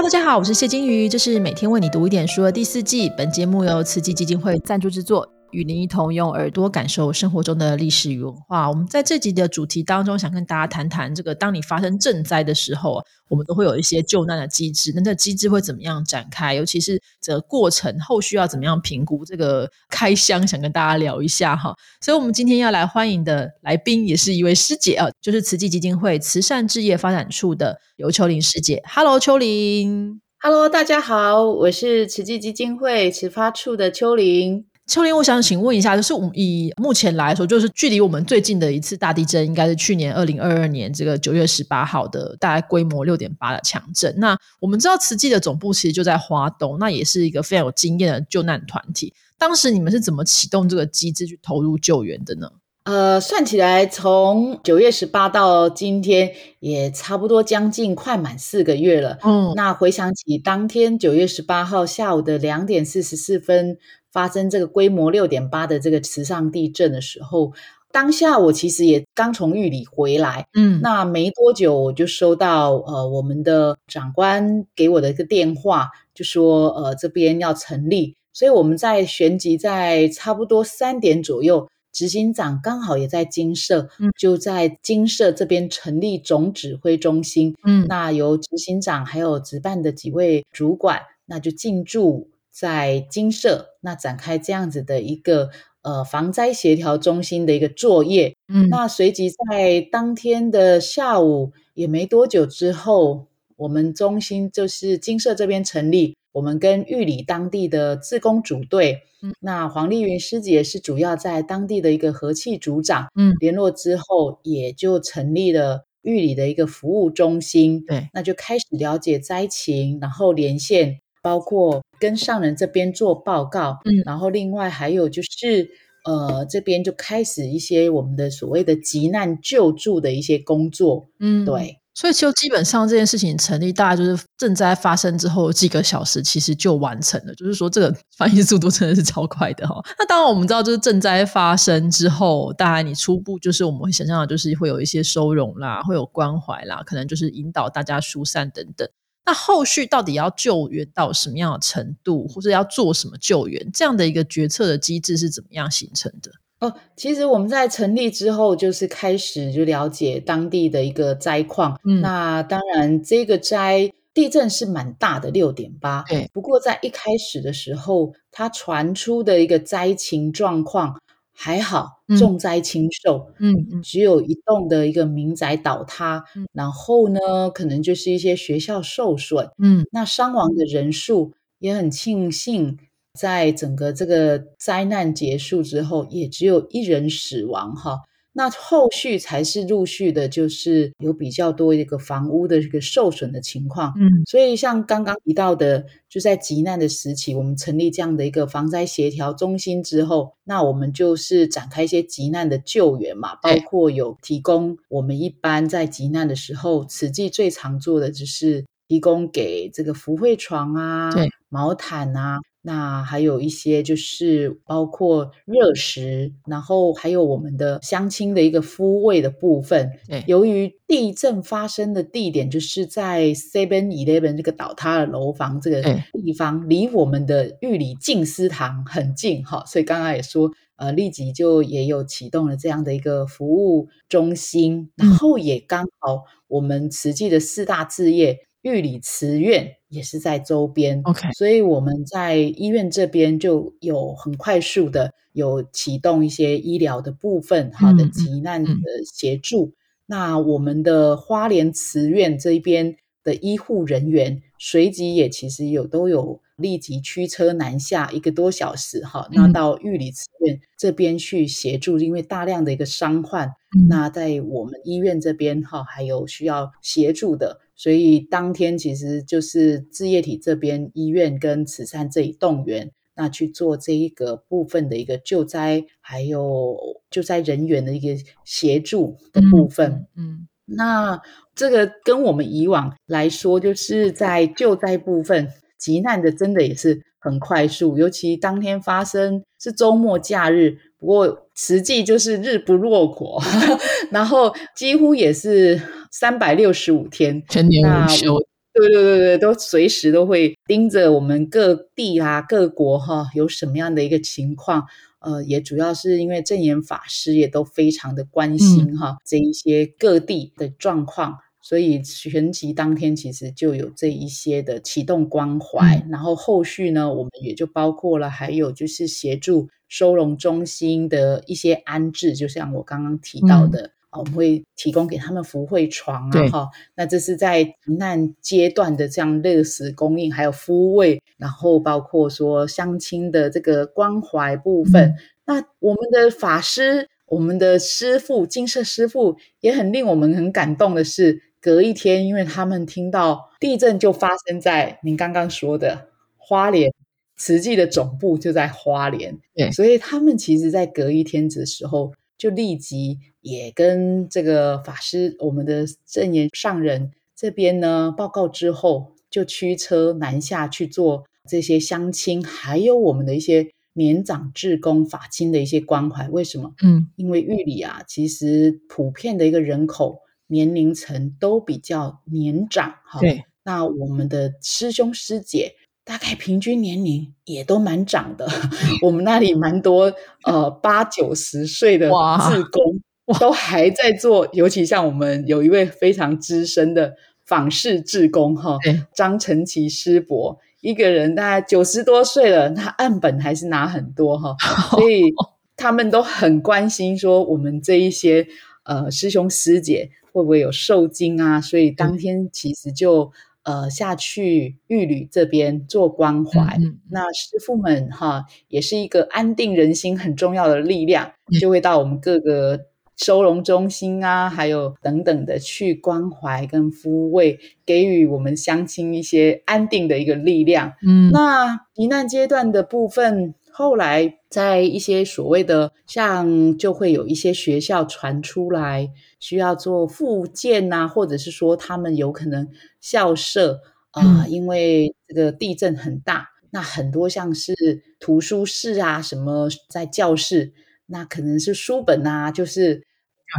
大家好，我是谢金鱼，这是每天为你读一点书的第四季。本节目由慈济基金会赞助制作。与您一同用耳朵感受生活中的历史与文化。我们在这集的主题当中，想跟大家谈谈这个：当你发生震灾的时候，我们都会有一些救难的机制。那这机制会怎么样展开？尤其是这个过程后续要怎么样评估？这个开箱想跟大家聊一下哈。所以，我们今天要来欢迎的来宾，也是一位师姐啊，就是慈济基金会慈善置业发展处的刘秋玲师姐。Hello，秋玲。Hello，大家好，我是慈济基金会慈发处的秋玲。秋林，我想请问一下，就是我们以目前来说，就是距离我们最近的一次大地震，应该是去年二零二二年这个九月十八号的大概规模六点八的强震。那我们知道慈济的总部其实就在华东，那也是一个非常有经验的救难团体。当时你们是怎么启动这个机制去投入救援的呢？呃，算起来，从九月十八到今天，也差不多将近快满四个月了。嗯，那回想起当天九月十八号下午的两点四十四分。发生这个规模六点八的这个池上地震的时候，当下我其实也刚从狱里回来，嗯，那没多久我就收到呃我们的长官给我的一个电话，就说呃这边要成立，所以我们在旋即在差不多三点左右，执行长刚好也在金社，嗯，就在金社这边成立总指挥中心，嗯，那由执行长还有值办的几位主管，那就进驻。在金社那展开这样子的一个呃防灾协调中心的一个作业，嗯，那随即在当天的下午也没多久之后，我们中心就是金社这边成立，我们跟玉里当地的自工组队，嗯，那黄丽云师姐是主要在当地的一个和气组长，嗯，联络之后也就成立了玉里的一个服务中心，对，那就开始了解灾情，然后连线。包括跟上人这边做报告，嗯，然后另外还有就是，呃，这边就开始一些我们的所谓的急难救助的一些工作，嗯，对，所以就基本上这件事情成立，大概就是赈灾发生之后几个小时，其实就完成了，就是说这个 翻译速度真的是超快的哈。那当然我们知道，就是赈灾发生之后，大概你初步就是我们会想象的，就是会有一些收容啦，会有关怀啦，可能就是引导大家疏散等等。那后续到底要救援到什么样的程度，或者要做什么救援，这样的一个决策的机制是怎么样形成的？哦，其实我们在成立之后，就是开始就了解当地的一个灾况。嗯，那当然这个灾地震是蛮大的，六点八。对，不过在一开始的时候，它传出的一个灾情状况。还好，重灾轻受，嗯嗯，只有一栋的一个民宅倒塌，然后呢，可能就是一些学校受损，嗯，那伤亡的人数也很庆幸，在整个这个灾难结束之后，也只有一人死亡，哈。那后续才是陆续的，就是有比较多一个房屋的这个受损的情况。嗯，所以像刚刚提到的，就在急难的时期，我们成立这样的一个防灾协调中心之后，那我们就是展开一些急难的救援嘛，包括有提供我们一般在急难的时候，此际最常做的就是提供给这个福会床啊、毛毯啊。那还有一些就是包括热食，然后还有我们的相亲的一个肤味的部分。对由于地震发生的地点就是在 Seven Eleven 这个倒塌的楼房这个地方，离我们的玉里静思堂很近哈，所以刚刚也说，呃，立即就也有启动了这样的一个服务中心，然后也刚好我们慈济的四大置业。玉里慈院也是在周边，OK，所以我们在医院这边就有很快速的有启动一些医疗的部分，好的急难的协助。那我们的花莲慈院这边的医护人员随即也其实有都有立即驱车南下一个多小时，哈，那到玉里慈院这边去协助，因为大量的一个伤患，那在我们医院这边哈还有需要协助的。所以当天其实就是置业体这边医院跟慈善这一动员，那去做这一个部分的一个救灾，还有救灾人员的一个协助的部分。嗯，那这个跟我们以往来说，就是在救灾部分，急难的真的也是很快速，尤其当天发生是周末假日，不过实际就是日不落国，然后几乎也是。三百六十五天，全年无休。对对对对，都随时都会盯着我们各地啊、各国哈有什么样的一个情况。呃，也主要是因为正言法师也都非常的关心哈这一些各地的状况。所以全集当天其实就有这一些的启动关怀，然后后续呢，我们也就包括了还有就是协助收容中心的一些安置，就像我刚刚提到的啊，我们会提供给他们福会床啊，哈，那这是在急难阶段的这样热食供应，还有服位，然后包括说相亲的这个关怀部分，那我们的法师，我们的师傅金色师傅也很令我们很感动的是。隔一天，因为他们听到地震就发生在您刚刚说的花莲，慈济的总部就在花莲，对，所以他们其实，在隔一天的时候，就立即也跟这个法师，我们的正言上人这边呢报告之后，就驱车南下去做这些相亲，还有我们的一些年长志工法亲的一些关怀。为什么？嗯，因为玉里啊，其实普遍的一个人口。年龄层都比较年长，哈，对。那我们的师兄师姐大概平均年龄也都蛮长的，我们那里蛮多呃八九十岁的志工都还在做，尤其像我们有一位非常资深的访视志工，哈，张晨奇师伯，一个人大概九十多岁了，他案本还是拿很多，哈，所以他们都很关心说我们这一些呃师兄师姐。会不会有受惊啊？所以当天其实就呃下去玉旅这边做关怀。那师傅们哈也是一个安定人心很重要的力量，就会到我们各个收容中心啊，还有等等的去关怀跟抚慰，给予我们乡亲一些安定的一个力量。嗯，那罹难阶段的部分。后来，在一些所谓的像，就会有一些学校传出来，需要做复建呐，或者是说他们有可能校舍啊，因为这个地震很大，那很多像是图书室啊，什么在教室，那可能是书本啊，就是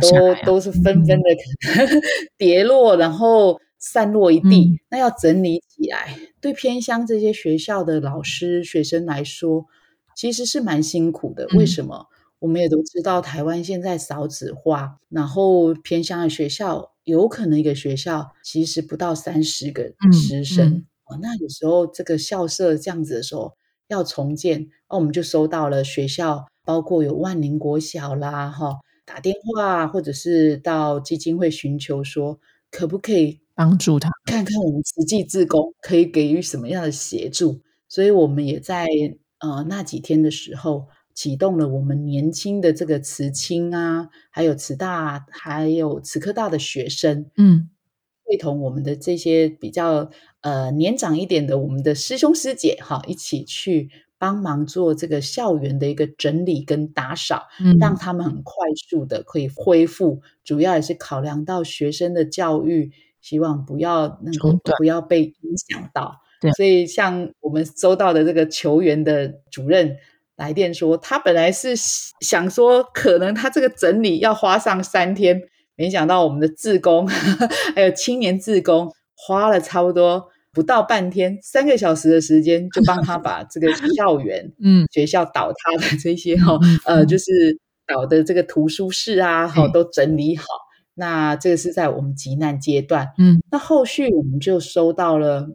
都都是纷纷。的 跌落，然后散落一地，那要整理起来，对偏乡这些学校的老师学生来说。其实是蛮辛苦的，为什么？我们也都知道，台湾现在少子化，然后偏乡的学校有可能一个学校其实不到三十个师生哦。那有时候这个校舍这样子的时候要重建，哦，我们就收到了学校，包括有万宁国小啦，哈，打电话或者是到基金会寻求说，可不可以帮助他看看我们实际自工可以给予什么样的协助？所以我们也在。呃，那几天的时候，启动了我们年轻的这个慈青啊，还有慈大，还有慈科大的学生，嗯，会同我们的这些比较呃年长一点的我们的师兄师姐哈，一起去帮忙做这个校园的一个整理跟打扫，嗯，让他们很快速的可以恢复。主要也是考量到学生的教育，希望不要能够不要被影响到。所以，像我们收到的这个球员的主任来电说，他本来是想说，可能他这个整理要花上三天，没想到我们的自工还有青年自工花了差不多不到半天，三个小时的时间就帮他把这个校园、嗯，学校倒塌的这些哈，呃，就是倒的这个图书室啊，哈，都整理好。那这个是在我们急难阶段，嗯，那后续我们就收到了。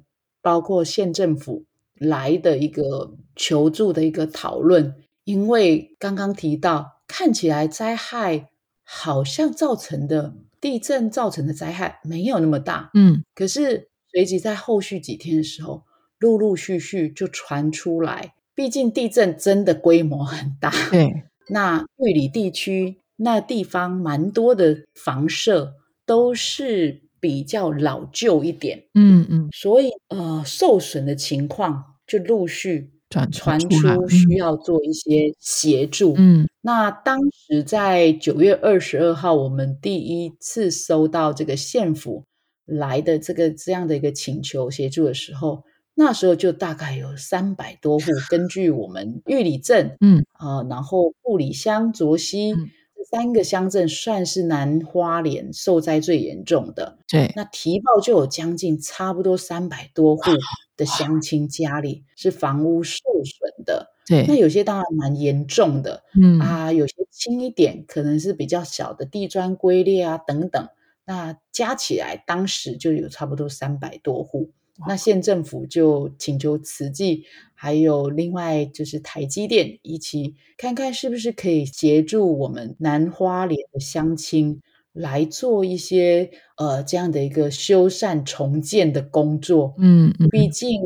包括县政府来的一个求助的一个讨论，因为刚刚提到，看起来灾害好像造成的地震造成的灾害没有那么大，嗯，可是随即在后续几天的时候，陆陆续续就传出来，毕竟地震真的规模很大，对，那玉里地区那地方蛮多的房舍都是。比较老旧一点，嗯嗯，所以呃，受损的情况就陆续传传出，需要做一些协助。嗯，那当时在九月二十二号，我们第一次收到这个县府来的这个这样的一个请求协助的时候，那时候就大概有三百多户，根据我们玉里镇，嗯。啊，然后布里乡卓溪这三个乡镇算是南花莲受灾最严重的。对，那提报就有将近差不多三百多户的乡亲家里是房屋受损的。对，那有些当然蛮严重的，嗯啊，有些轻一点，可能是比较小的地砖龟裂啊等等。那加起来当时就有差不多三百多户。那县政府就请求慈济，还有另外就是台积电一起看看是不是可以协助我们南花莲的乡亲来做一些呃这样的一个修缮重建的工作。嗯嗯，毕竟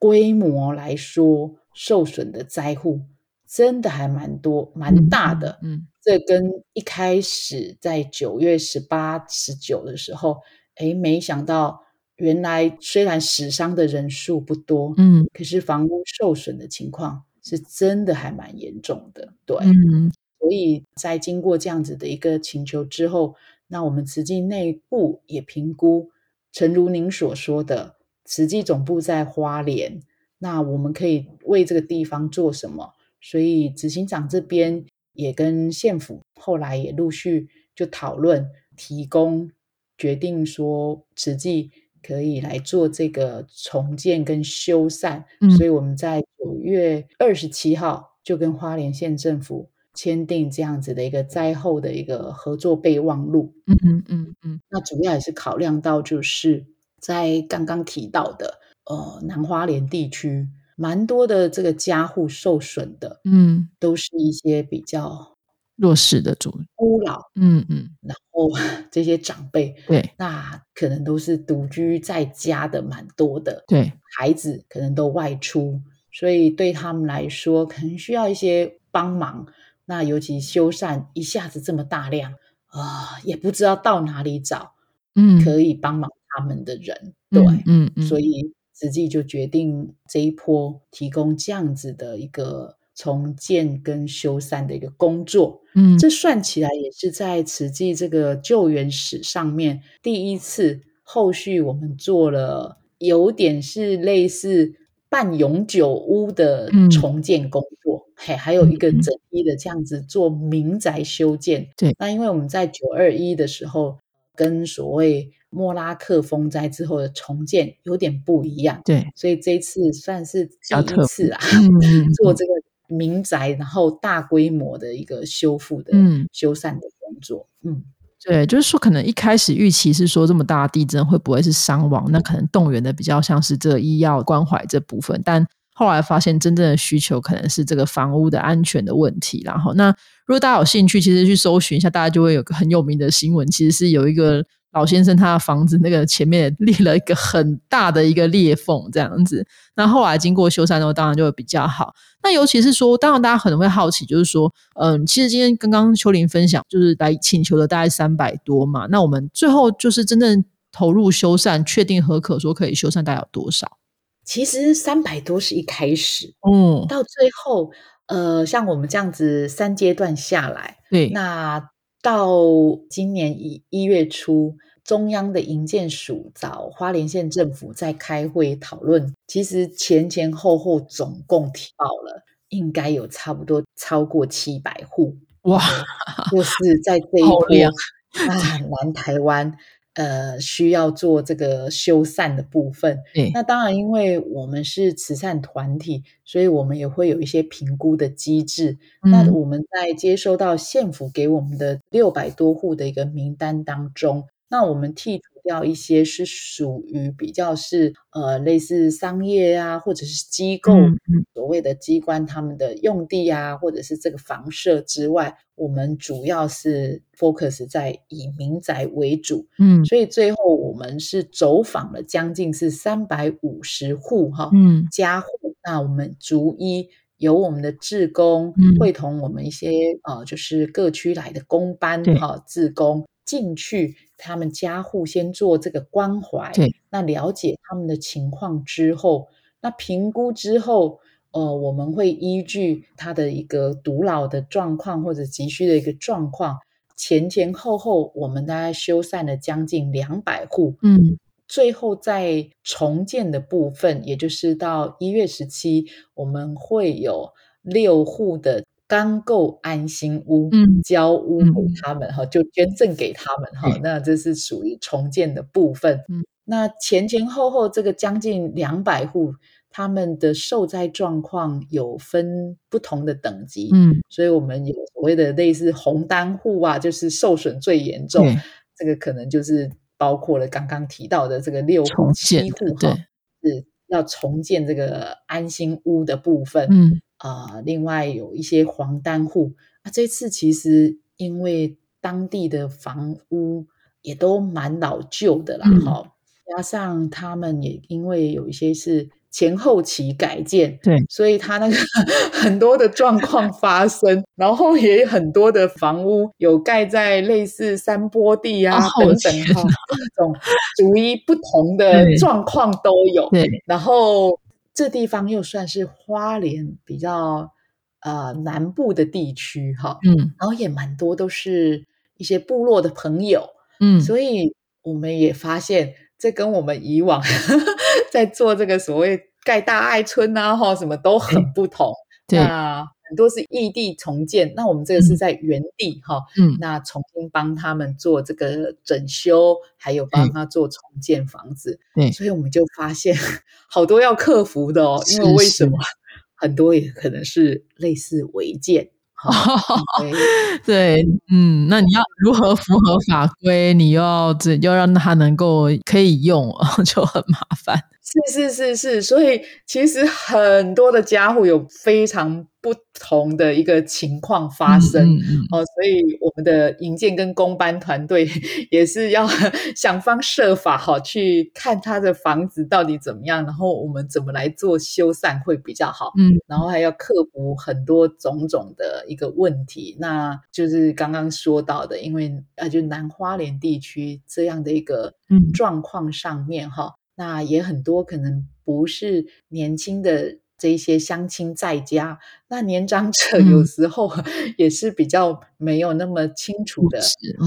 规模来说，受损的灾户真的还蛮多、蛮大的。嗯，这跟一开始在九月十八、十九的时候，哎，没想到。原来虽然死伤的人数不多，嗯，可是房屋受损的情况是真的还蛮严重的，对，嗯，所以在经过这样子的一个请求之后，那我们慈济内部也评估，诚如您所说的，慈济总部在花莲，那我们可以为这个地方做什么？所以执行长这边也跟县府后来也陆续就讨论，提供决定说慈济。可以来做这个重建跟修缮，所以我们在九月二十七号就跟花莲县政府签订这样子的一个灾后的一个合作备忘录。嗯嗯嗯嗯，那主要也是考量到就是在刚刚提到的呃南花莲地区，蛮多的这个家户受损的，嗯，都是一些比较。弱势的族孤老，嗯嗯，然后这些长辈，对，那可能都是独居在家的，蛮多的，对，孩子可能都外出，所以对他们来说，可能需要一些帮忙。那尤其修缮一下子这么大量啊，也不知道到哪里找，嗯，可以帮忙他们的人，对，嗯嗯，所以实际就决定这一波提供这样子的一个。重建跟修缮的一个工作，嗯，这算起来也是在慈济这个救援史上面第一次。后续我们做了有点是类似半永久屋的重建工作，嘿，还有一个整一的这样子做民宅修建。对，那因为我们在九二一的时候跟所谓莫拉克风灾之后的重建有点不一样，对，所以这次算是第一次啊，做这个。民宅，然后大规模的一个修复的、修缮的工作。嗯，对，就是说，可能一开始预期是说这么大的地震会不会是伤亡？那可能动员的比较像是这医药关怀这部分，但后来发现真正的需求可能是这个房屋的安全的问题。然后，那如果大家有兴趣，其实去搜寻一下，大家就会有个很有名的新闻，其实是有一个。老先生他的房子那个前面裂了一个很大的一个裂缝，这样子。那后来经过修缮之后，当然就会比较好。那尤其是说，当然大家可能会好奇，就是说，嗯，其实今天刚刚秋林分享，就是来请求的大概三百多嘛。那我们最后就是真正投入修缮，确定何可说可以修缮，大概有多少？其实三百多是一开始，嗯，到最后，呃，像我们这样子三阶段下来，对，那。到今年一一月初，中央的营建署找花莲县政府在开会讨论，其实前前后后总共提报了，应该有差不多超过七百户哇，就是在这一波啊，南台湾。呃，需要做这个修缮的部分。那当然，因为我们是慈善团体，所以我们也会有一些评估的机制。那我们在接收到县府给我们的六百多户的一个名单当中，那我们剔除掉一些是属于比较是呃类似商业啊，或者是机构所谓的机关他们的用地啊，或者是这个房舍之外。我们主要是 focus 在以民宅为主，嗯，所以最后我们是走访了将近是三百五十户哈，嗯，家户。那我们逐一由我们的志工会同我们一些呃，就是各区来的工班哈，志工进去他们家户先做这个关怀，对，那了解他们的情况之后，那评估之后。呃，我们会依据他的一个独老的状况或者急需的一个状况，前前后后，我们大概修缮了将近两百户。嗯，最后在重建的部分，也就是到一月十七，我们会有六户的刚够安心屋，嗯，交屋给他们哈，就捐赠给他们哈。那这是属于重建的部分。嗯，那前前后后这个将近两百户，他们的受灾状况有分不同的等级。嗯，所以我们有所谓的类似红单户啊，就是受损最严重。这个可能就是包括了刚刚提到的这个六户七户哈，是要重建这个安心屋的部分。嗯啊，另外有一些黄单户啊，这次其实因为当地的房屋也都蛮老旧的啦，哈，加上他们也因为有一些是。前后期改建，对，所以他那个 很多的状况发生，然后也很多的房屋有盖在类似山坡地啊等等哈，各种逐一不同的状况都有。对，然后这地方又算是花莲比较呃南部的地区哈，嗯，然后也蛮多都是一些部落的朋友，嗯，所以我们也发现。这跟我们以往 在做这个所谓盖大爱村啊，哈，什么都很不同。那很多是异地重建，那我们这个是在原地哈，嗯，那重新帮他们做这个整修，还有帮他做重建房子。对，所以我们就发现 好多要克服的哦，因为为什么很多也可能是类似违建。对，嗯，那你要如何符合法规？你要这要让他能够可以用，就很麻烦。是是是是，所以其实很多的家户有非常不同的一个情况发生哦，所以我们的营建跟工班团队 也是要 想方设法哈，去看他的房子到底怎么样，然后我们怎么来做修缮会比较好，嗯，然后还要克服很多种种的一个问题，那就是刚刚说到的，因为啊，就南花莲地区这样的一个状况上面哈。那也很多可能不是年轻的这些乡亲在家，那年长者有时候也是比较没有那么清楚的，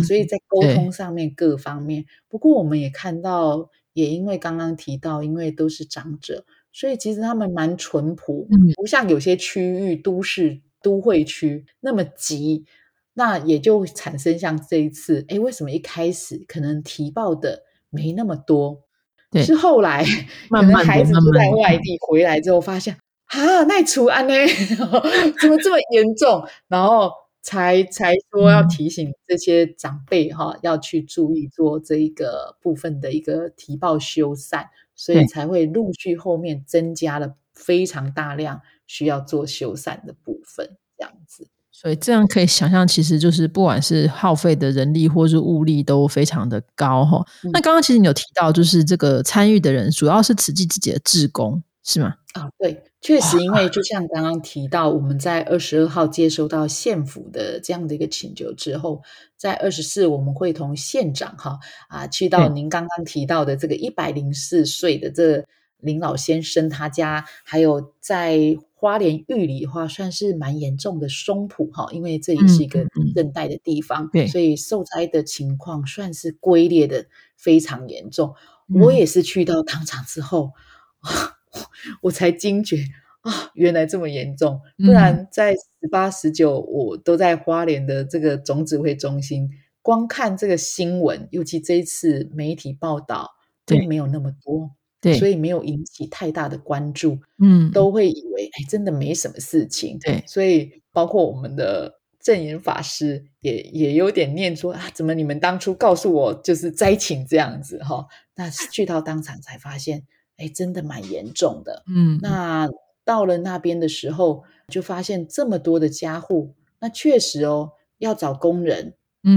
所以在沟通上面各方面。不过我们也看到，也因为刚刚提到，因为都是长者，所以其实他们蛮淳朴，不像有些区域都市都会区那么急。那也就产生像这一次，哎，为什么一开始可能提报的没那么多？是后来，可能孩子都在外地回来之后，发现啊，那除安呢，怎么这么严重？然后才才说要提醒这些长辈哈，要去注意做这一个部分的一个提报修缮，所以才会陆续后面增加了非常大量需要做修缮的部分，这样子。所以这样可以想象，其实就是不管是耗费的人力或是物力都非常的高哈。那刚刚其实你有提到，就是这个参与的人主要是慈济自己的志工，是吗？啊，对，确实，因为就像刚刚提到，我们在二十二号接收到县府的这样的一个请求之后，在二十四我们会同县长哈啊去到您刚刚提到的这个一百零四岁的这林老先生他家，还有在。花莲玉里的话，算是蛮严重的松浦哈，因为这也是一个韧带的地方，所以受灾的情况算是龟裂的非常严重。我也是去到当场之后，我才惊觉啊，原来这么严重。不然在十八、十九，我都在花莲的这个总指挥中心，光看这个新闻，尤其这一次媒体报道，并没有那么多。对，所以没有引起太大的关注，嗯，都会以为哎，真的没什么事情。对，所以包括我们的正言法师也也有点念说啊，怎么你们当初告诉我就是灾情这样子哈？那去到当场才发现，哎，真的蛮严重的。嗯，那到了那边的时候，就发现这么多的家户，那确实哦，要找工人，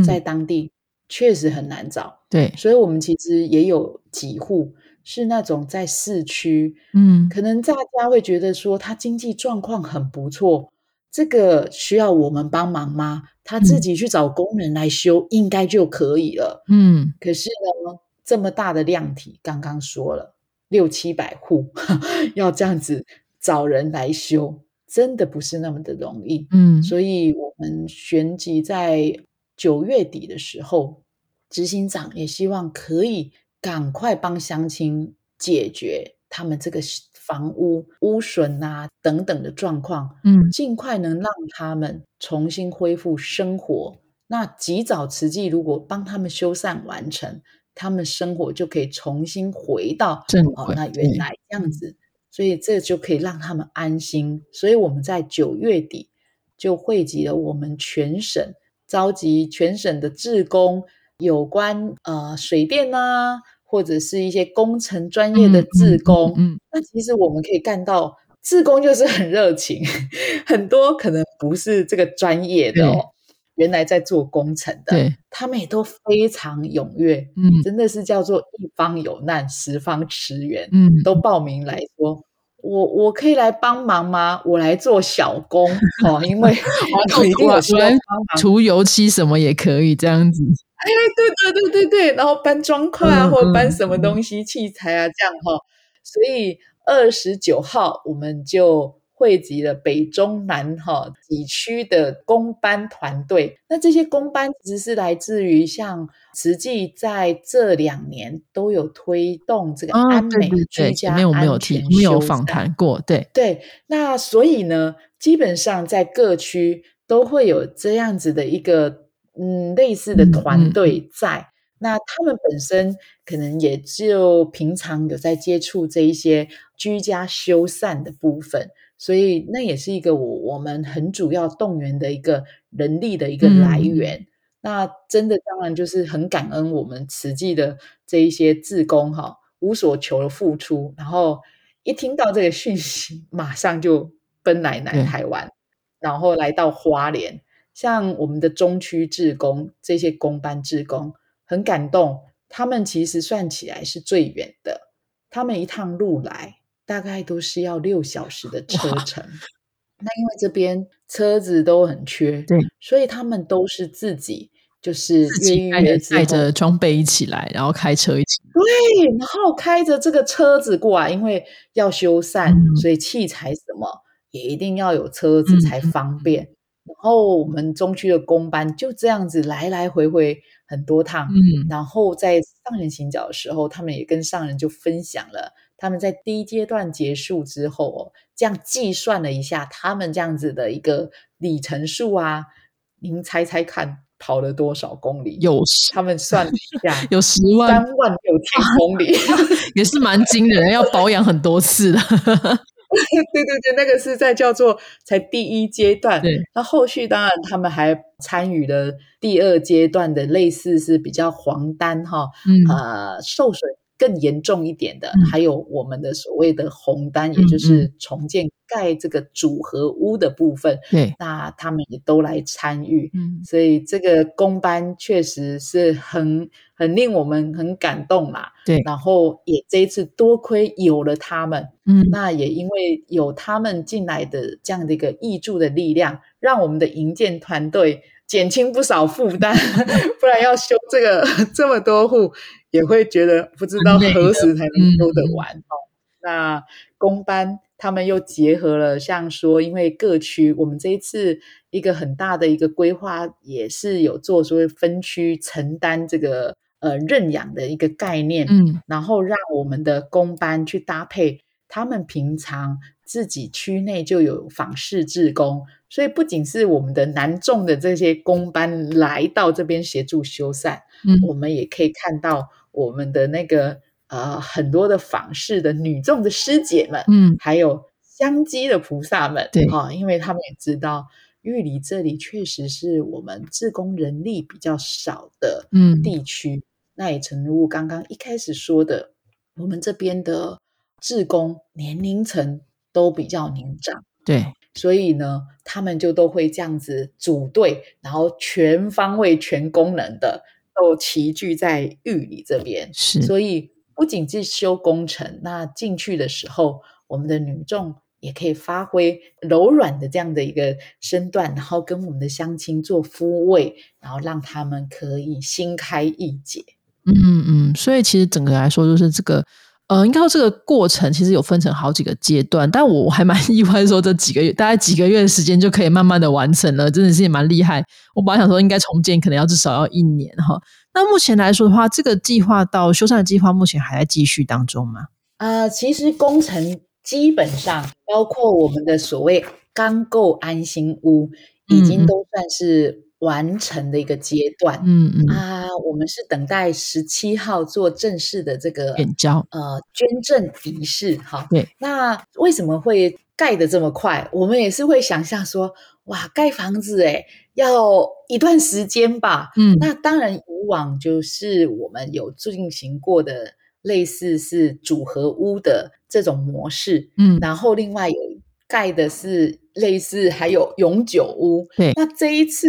在当地确实很难找。对，所以我们其实也有几户。是那种在市区，嗯，可能大家会觉得说他经济状况很不错，这个需要我们帮忙吗？他自己去找工人来修，应该就可以了，嗯。可是呢，这么大的量体，刚刚说了六七百户，要这样子找人来修，真的不是那么的容易，嗯。所以我们旋即在九月底的时候，执行长也希望可以。赶快帮乡亲解决他们这个房屋污损啊等等的状况，嗯，尽快能让他们重新恢复生活。那及早慈济如果帮他们修缮完成，他们生活就可以重新回到哦，那原来这样子，所以这就可以让他们安心。所以我们在九月底就汇集了我们全省，召集全省的志工，有关呃水电呐。或者是一些工程专业的志工，嗯，那其实我们可以看到，志工就是 很热情，很多可能不是这个专业的哦，原来在做工程的，他们也都非常踊跃，嗯，真的是叫做一方有难，十方驰援，嗯，都报名来说，我我可以来帮忙吗？我来做小工哦，因为 我一定有需要帮忙，涂油漆什么也可以这样子。哎，对对对对对，然后搬砖块啊，或者搬什么东西器材啊，这样哈。所以二十九号我们就汇集了北中南哈几区的工班团队。那这些工班其实是来自于像实际在这两年都有推动这个安美居家安全没有访谈过，对对。那所以呢，基本上在各区都会有这样子的一个。嗯，类似的团队在那，他们本身可能也就平常有在接触这一些居家修缮的部分，所以那也是一个我我们很主要动员的一个人力的一个来源。那真的当然就是很感恩我们慈济的这一些志工哈，无所求的付出，然后一听到这个讯息，马上就奔来南台湾，然后来到花莲。像我们的中区志工这些工班志工很感动，他们其实算起来是最远的，他们一趟路来大概都是要六小时的车程。那因为这边车子都很缺，对，所以他们都是自己就是约约带着装备一起来，然后开车一起。对，然后开着这个车子过来，因为要修缮，所以器材什么也一定要有车子才方便。然后我们中区的工班就这样子来来回回很多趟，嗯，然后在上人行脚的时候，他们也跟上人就分享了他们在第一阶段结束之后哦，这样计算了一下他们这样子的一个里程数啊，您猜猜看跑了多少公里？有他们算了一下，有十万三万六千公里，也是蛮惊人，要保养很多次的。对对对，那个是在叫做才第一阶段，那后续当然他们还参与了第二阶段的类似是比较黄单哈，呃受损。更严重一点的，还有我们的所谓的红单，也就是重建盖这个组合屋的部分。对，那他们也都来参与。嗯，所以这个工班确实是很很令我们很感动啦。对，然后也这一次多亏有了他们，嗯，那也因为有他们进来的这样的一个挹注的力量，让我们的营建团队减轻不少负担，不然要修这个 这么多户。也会觉得不知道何时才能修得完哦。那公班他们又结合了，像说，因为各区我们这一次一个很大的一个规划，也是有做所谓分区承担这个呃认养的一个概念，嗯，然后让我们的公班去搭配他们平常自己区内就有访视志工，所以不仅是我们的南众的这些工班来到这边协助修缮，嗯，我们也可以看到。我们的那个呃，很多的访视的女众的师姐们，嗯，还有香积的菩萨们，对。哈，因为他们也知道玉里这里确实是我们自工人力比较少的嗯。地区，那也诚如刚刚一开始说的，我们这边的自工年龄层都比较年长，对，所以呢，他们就都会这样子组队，然后全方位、全功能的。都齐聚在玉里这边，是，所以不仅是修工程，那进去的时候，我们的女众也可以发挥柔软的这样的一个身段，然后跟我们的乡亲做抚慰，然后让他们可以心开意解。嗯嗯，所以其实整个来说，就是这个。呃，应该说这个过程其实有分成好几个阶段，但我还蛮 意外，说这几个月，大概几个月的时间就可以慢慢的完成了，真的是也蛮厉害。我本来想说，应该重建可能要至少要一年哈。那目前来说的话，这个计划到修缮的计划目前还在继续当中吗？啊，其实工程基本上包括我们的所谓钢构安心屋，已经都算是完成的一个阶段。嗯嗯啊，我们是等待十七号做正式的这个点交呃捐赠仪式哈。对，那为什么会盖的这么快？我们也是会想象说，哇，盖房子诶要一段时间吧。嗯，那当然以往就是我们有进行过的。类似是组合屋的这种模式，嗯，然后另外有盖的是类似还有永久屋，对。那这一次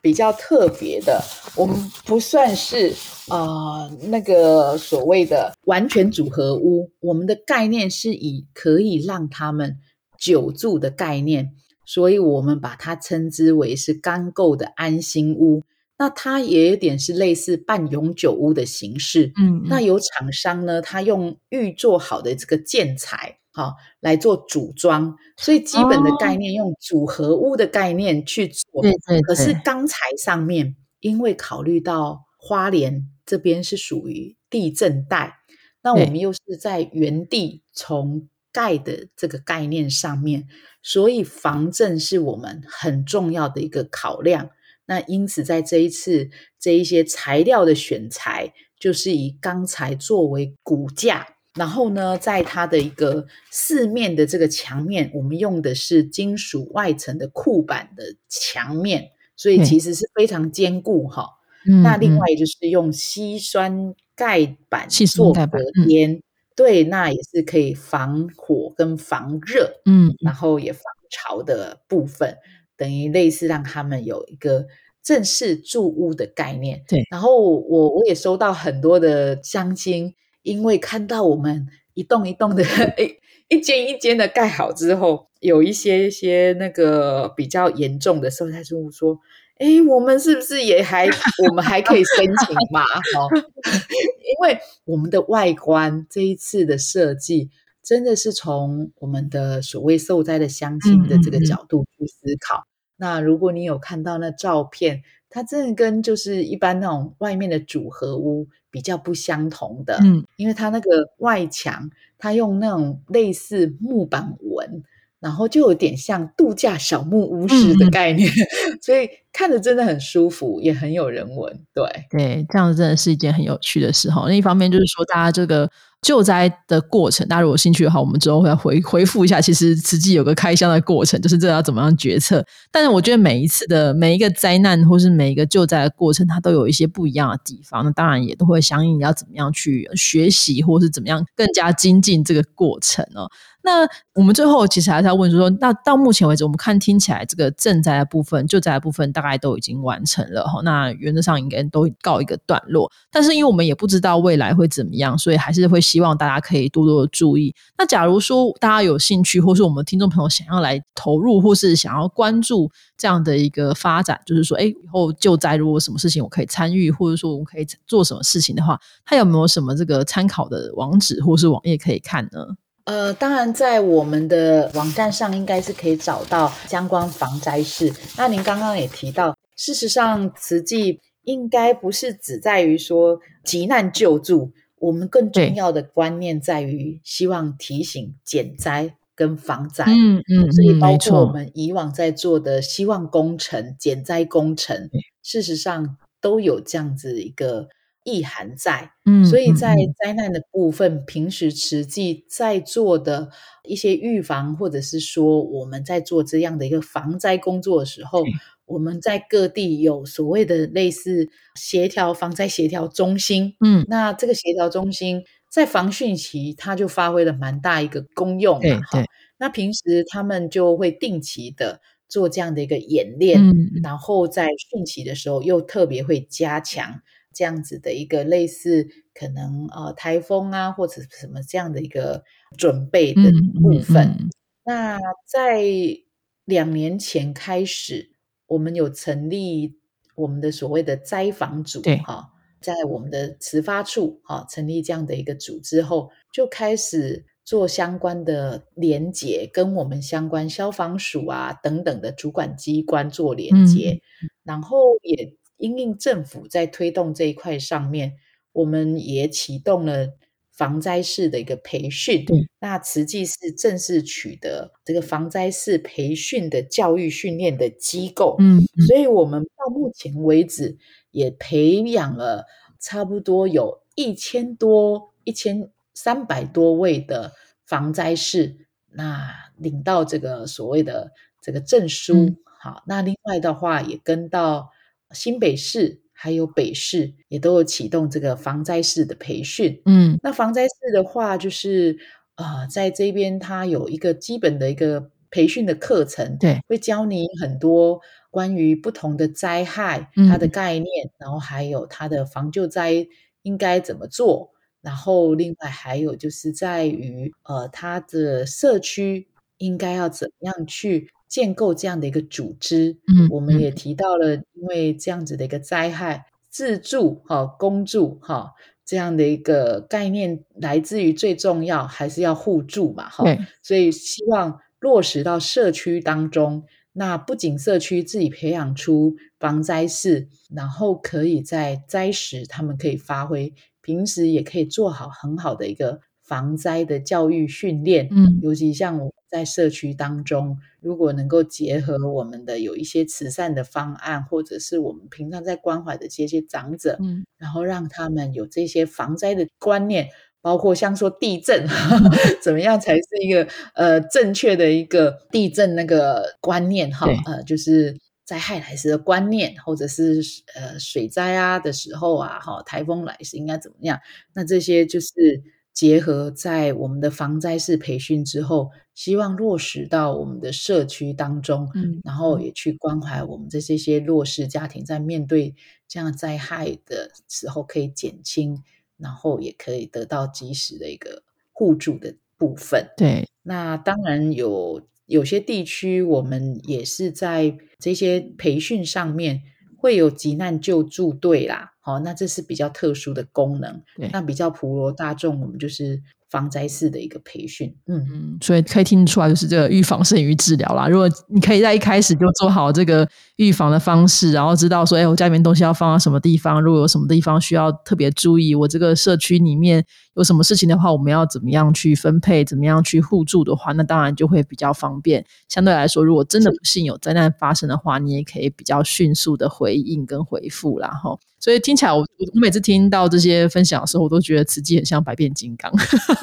比较特别的，我们不算是啊那个所谓的完全组合屋，我们的概念是以可以让他们久住的概念，所以我们把它称之为是钢构的安心屋。那它也有点是类似半永久屋的形式，嗯，那有厂商呢，他用预做好的这个建材，好来做组装，所以基本的概念用组合屋的概念去做，对对。可是钢材上面，因为考虑到花莲这边是属于地震带，那我们又是在原地从盖的这个概念上面，所以防震是我们很重要的一个考量。那因此，在这一次这一些材料的选材，就是以钢材作为骨架，然后呢，在它的一个四面的这个墙面，我们用的是金属外层的库板的墙面，所以其实是非常坚固哈。那另外就是用稀酸盖板做隔间，对，那也是可以防火跟防热，嗯，然后也防潮的部分。等于类似让他们有一个正式住屋的概念，对。然后我我也收到很多的乡亲，因为看到我们一栋一栋的、一一间一间的盖好之后，有一些一些那个比较严重的时候，他就说：“哎，我们是不是也还 我们还可以申请嘛？”哈，因为我们的外观这一次的设计。真的是从我们的所谓受灾的乡亲的这个角度去思考。那如果你有看到那照片，它真的跟就是一般那种外面的组合屋比较不相同的。嗯，因为它那个外墙，它用那种类似木板纹，然后就有点像度假小木屋式的概念，所以看着真的很舒服，也很有人文。对对，这样子真的是一件很有趣的事哈。另一方面就是说，大家这个。救灾的过程，大家如果有兴趣的话，我们之后会回回复一下。其实实际有个开箱的过程，就是这要怎么样决策。但是我觉得每一次的每一个灾难，或是每一个救灾的过程，它都有一些不一样的地方。那当然也都会相应要怎么样去学习，或是怎么样更加精进这个过程哦。那我们最后其实还是要问说，那到目前为止，我们看听起来这个赈灾的部分、救灾的部分大概都已经完成了哈。那原则上应该都告一个段落。但是因为我们也不知道未来会怎么样，所以还是会希望大家可以多多的注意。那假如说大家有兴趣，或是我们听众朋友想要来投入，或是想要关注这样的一个发展，就是说，哎，以后救灾如果什么事情我可以参与，或者说我们可以做什么事情的话，他有没有什么这个参考的网址或是网页可以看呢？呃，当然，在我们的网站上应该是可以找到相关防灾事。那您刚刚也提到，事实上，慈济应该不是只在于说急难救助，我们更重要的观念在于希望提醒减灾跟防灾。嗯嗯，所以包括我们以往在做的希望工程、减灾工程，事实上都有这样子一个。意涵在，嗯，所以在灾难的部分，平时实际在做的一些预防，或者是说我们在做这样的一个防灾工作的时候，我们在各地有所谓的类似协调防灾协调中心，嗯，那这个协调中心在防汛期，它就发挥了蛮大一个功用，嘛，哈。那平时他们就会定期的做这样的一个演练，然后在汛期的时候又特别会加强。这样子的一个类似可能呃台风啊或者什么这样的一个准备的部分。那在两年前开始，我们有成立我们的所谓的灾防组，哈，在我们的慈发处哈成立这样的一个组之后，就开始做相关的连接，跟我们相关消防署啊等等的主管机关做连接，然后也。因应政府在推动这一块上面，我们也启动了防灾式的一个培训。那慈济是正式取得这个防灾式培训的教育训练的机构。嗯，所以我们到目前为止也培养了差不多有一千多、一千三百多位的防灾士，那领到这个所谓的这个证书。好，那另外的话也跟到新北市。还有北市也都有启动这个防灾式的培训，嗯，那防灾式的话，就是呃，在这边它有一个基本的一个培训的课程，对，会教你很多关于不同的灾害它的概念，然后还有它的防救灾应该怎么做，然后另外还有就是在于呃，它的社区应该要怎么样去。建构这样的一个组织，嗯，我们也提到了，因为这样子的一个灾害，自助哈、公助哈这样的一个概念，来自于最重要还是要互助嘛，哈，所以希望落实到社区当中。那不仅社区自己培养出防灾士，然后可以在灾时他们可以发挥，平时也可以做好很好的一个防灾的教育训练，嗯，尤其像我。在社区当中，如果能够结合我们的有一些慈善的方案，或者是我们平常在关怀的这些长者，嗯，然后让他们有这些防灾的观念，包括像说地震，怎么样才是一个呃正确的一个地震那个观念哈，呃，就是灾害来时的观念，或者是呃水灾啊的时候啊，哈，台风来时应该怎么样？那这些就是。结合在我们的防灾式培训之后，希望落实到我们的社区当中，嗯，然后也去关怀我们这些些弱势家庭，在面对这样灾害的时候可以减轻，然后也可以得到及时的一个互助的部分。对，那当然有有些地区，我们也是在这些培训上面会有急难救助队啦。哦，那这是比较特殊的功能。那比较普罗大众，我们就是防灾式的一个培训。嗯嗯，所以可以听得出来，就是这个预防胜于治疗啦。如果你可以在一开始就做好这个预防的方式，然后知道说，哎，我家里面东西要放到什么地方，如果有什么地方需要特别注意，我这个社区里面有什么事情的话，我们要怎么样去分配，怎么样去互助的话，那当然就会比较方便。相对来说，如果真的不幸有灾难发生的话，你也可以比较迅速的回应跟回复，然后。所以听起来，我我每次听到这些分享的时候，我都觉得慈济很像百变金刚，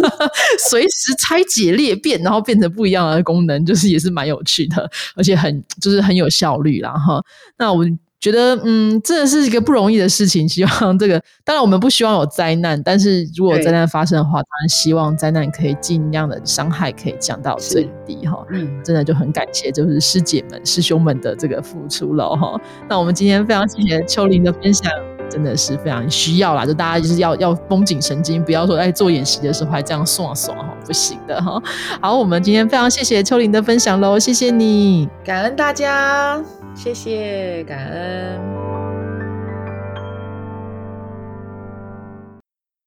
随时拆解裂变，然后变成不一样的功能，就是也是蛮有趣的，而且很就是很有效率啦哈。那我们觉得，嗯，真的是一个不容易的事情。希望这个，当然我们不希望有灾难，但是如果灾难发生的话，当然希望灾难可以尽量的伤害可以降到最低哈。嗯，真的就很感谢，就是师姐们、师兄们的这个付出了哈。那我们今天非常谢谢秋玲的分享。真的是非常需要啦，就大家就是要要绷紧神经，不要说在做演习的时候还这样爽爽哈，不行的哈。好，我们今天非常谢谢秋玲的分享喽，谢谢你，感恩大家，谢谢感恩。